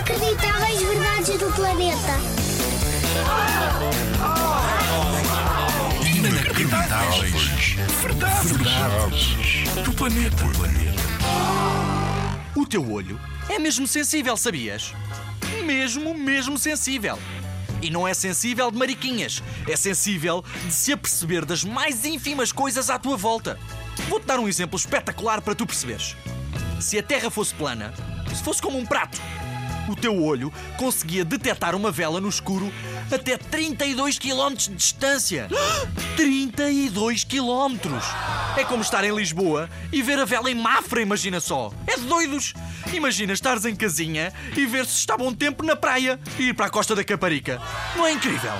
Inacreditáveis verdades do planeta. Inacreditáveis. Verdades. Verdades do planeta. O teu olho é mesmo sensível, sabias? Mesmo, mesmo sensível. E não é sensível de mariquinhas, é sensível de se aperceber das mais ínfimas coisas à tua volta. Vou-te dar um exemplo espetacular para tu perceberes. Se a Terra fosse plana, se fosse como um prato, o teu olho conseguia detectar uma vela no escuro até 32 km de distância. 32 km! É como estar em Lisboa e ver a vela em Mafra, imagina só. É de doidos! Imagina estares em casinha e ver se está bom tempo na praia e ir para a costa da Caparica. Não é incrível?